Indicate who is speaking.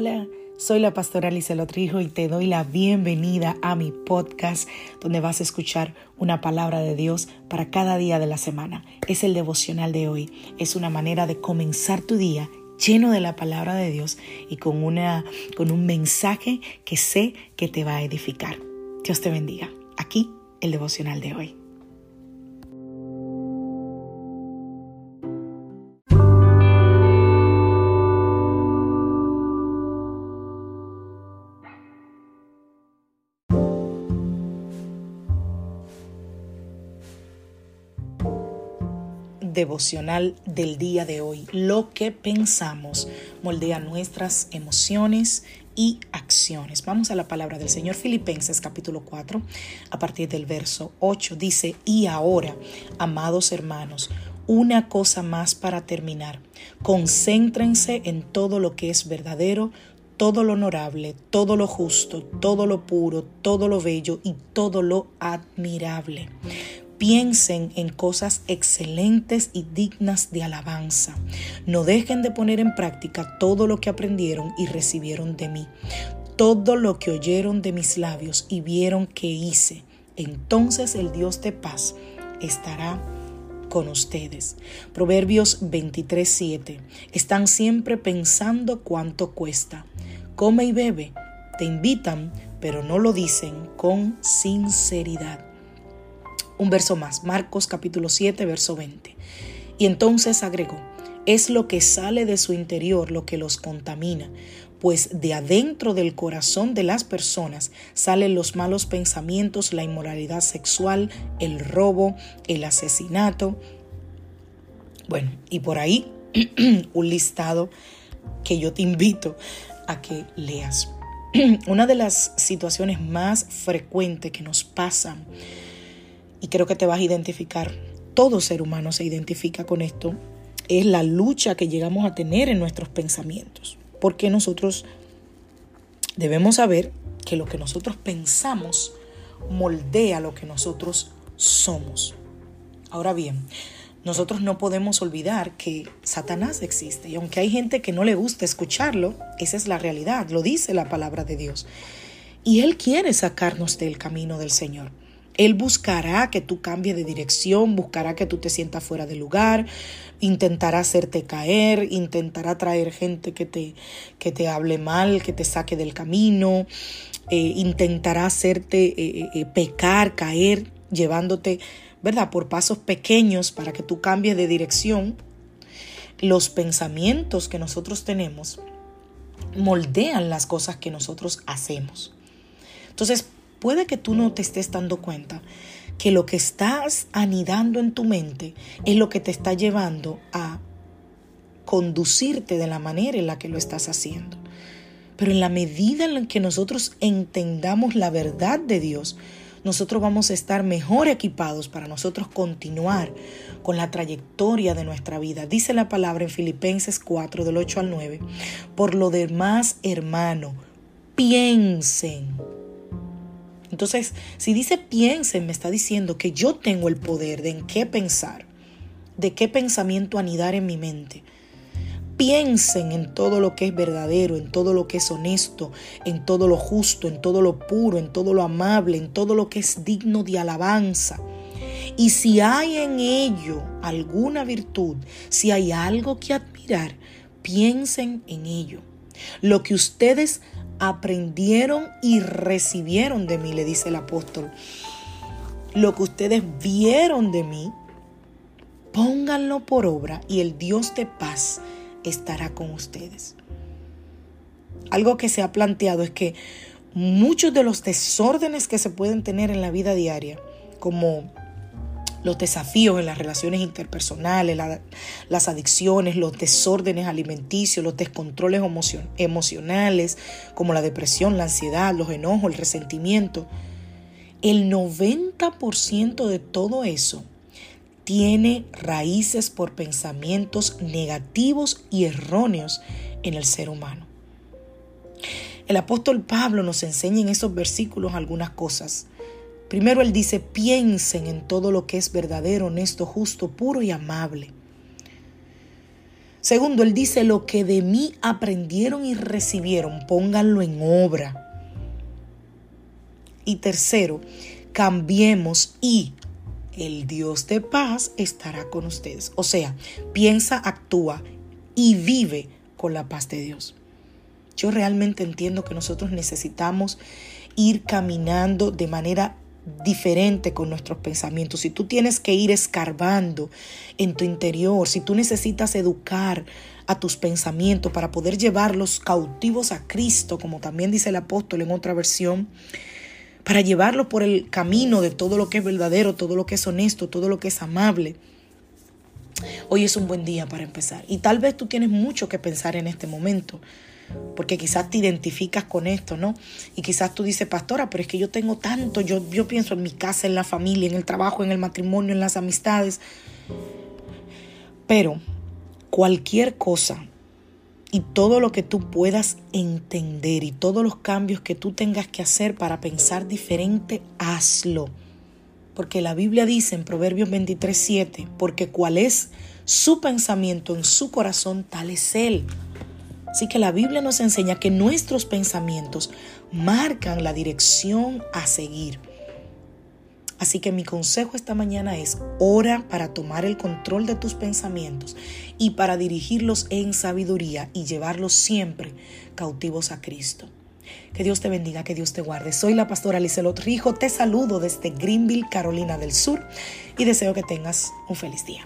Speaker 1: Hola, soy la pastora Alicia Lotrijo y te doy la bienvenida a mi podcast donde vas a escuchar una palabra de Dios para cada día de la semana. Es el devocional de hoy. Es una manera de comenzar tu día lleno de la palabra de Dios y con, una, con un mensaje que sé que te va a edificar. Dios te bendiga. Aquí el devocional de hoy. Devocional del día de hoy. Lo que pensamos moldea nuestras emociones y acciones. Vamos a la palabra del Señor Filipenses capítulo 4 a partir del verso 8 dice, y ahora, amados hermanos, una cosa más para terminar. Concéntrense en todo lo que es verdadero, todo lo honorable, todo lo justo, todo lo puro, todo lo bello y todo lo admirable Piensen en cosas excelentes y dignas de alabanza. No dejen de poner en práctica todo lo que aprendieron y recibieron de mí, todo lo que oyeron de mis labios y vieron que hice. Entonces el Dios de paz estará con ustedes. Proverbios 23:7. Están siempre pensando cuánto cuesta. Come y bebe. Te invitan, pero no lo dicen con sinceridad. Un verso más, Marcos capítulo 7, verso 20. Y entonces agregó, es lo que sale de su interior lo que los contamina, pues de adentro del corazón de las personas salen los malos pensamientos, la inmoralidad sexual, el robo, el asesinato. Bueno, y por ahí un listado que yo te invito a que leas. Una de las situaciones más frecuentes que nos pasan y creo que te vas a identificar, todo ser humano se identifica con esto, es la lucha que llegamos a tener en nuestros pensamientos. Porque nosotros debemos saber que lo que nosotros pensamos moldea lo que nosotros somos. Ahora bien, nosotros no podemos olvidar que Satanás existe y aunque hay gente que no le gusta escucharlo, esa es la realidad, lo dice la palabra de Dios. Y Él quiere sacarnos del camino del Señor. Él buscará que tú cambies de dirección, buscará que tú te sientas fuera de lugar, intentará hacerte caer, intentará traer gente que te, que te hable mal, que te saque del camino, eh, intentará hacerte eh, eh, pecar, caer, llevándote, ¿verdad?, por pasos pequeños para que tú cambies de dirección. Los pensamientos que nosotros tenemos moldean las cosas que nosotros hacemos. Entonces, puede que tú no te estés dando cuenta que lo que estás anidando en tu mente es lo que te está llevando a conducirte de la manera en la que lo estás haciendo. Pero en la medida en que nosotros entendamos la verdad de Dios, nosotros vamos a estar mejor equipados para nosotros continuar con la trayectoria de nuestra vida. Dice la palabra en Filipenses 4 del 8 al 9. Por lo demás, hermano, piensen entonces, si dice piensen, me está diciendo que yo tengo el poder de en qué pensar, de qué pensamiento anidar en mi mente. Piensen en todo lo que es verdadero, en todo lo que es honesto, en todo lo justo, en todo lo puro, en todo lo amable, en todo lo que es digno de alabanza. Y si hay en ello alguna virtud, si hay algo que admirar, piensen en ello. Lo que ustedes aprendieron y recibieron de mí, le dice el apóstol. Lo que ustedes vieron de mí, pónganlo por obra y el Dios de paz estará con ustedes. Algo que se ha planteado es que muchos de los desórdenes que se pueden tener en la vida diaria, como los desafíos en las relaciones interpersonales, las adicciones, los desórdenes alimenticios, los descontroles emocionales, como la depresión, la ansiedad, los enojos, el resentimiento. El 90% de todo eso tiene raíces por pensamientos negativos y erróneos en el ser humano. El apóstol Pablo nos enseña en esos versículos algunas cosas Primero él dice, piensen en todo lo que es verdadero, honesto, justo, puro y amable. Segundo, Él dice, lo que de mí aprendieron y recibieron, pónganlo en obra. Y tercero, cambiemos y el Dios de paz estará con ustedes. O sea, piensa, actúa y vive con la paz de Dios. Yo realmente entiendo que nosotros necesitamos ir caminando de manera diferente con nuestros pensamientos. Si tú tienes que ir escarbando en tu interior, si tú necesitas educar a tus pensamientos para poder llevarlos cautivos a Cristo, como también dice el apóstol en otra versión, para llevarlos por el camino de todo lo que es verdadero, todo lo que es honesto, todo lo que es amable. Hoy es un buen día para empezar. Y tal vez tú tienes mucho que pensar en este momento porque quizás te identificas con esto, ¿no? Y quizás tú dices, pastora, pero es que yo tengo tanto, yo, yo pienso en mi casa, en la familia, en el trabajo, en el matrimonio, en las amistades. Pero cualquier cosa y todo lo que tú puedas entender y todos los cambios que tú tengas que hacer para pensar diferente, hazlo. Porque la Biblia dice en Proverbios 23, 7, porque cuál es su pensamiento en su corazón, tal es él. Así que la Biblia nos enseña que nuestros pensamientos marcan la dirección a seguir. Así que mi consejo esta mañana es ora para tomar el control de tus pensamientos y para dirigirlos en sabiduría y llevarlos siempre cautivos a Cristo. Que Dios te bendiga, que Dios te guarde. Soy la pastora Lizelot Rijo, te saludo desde Greenville, Carolina del Sur y deseo que tengas un feliz día.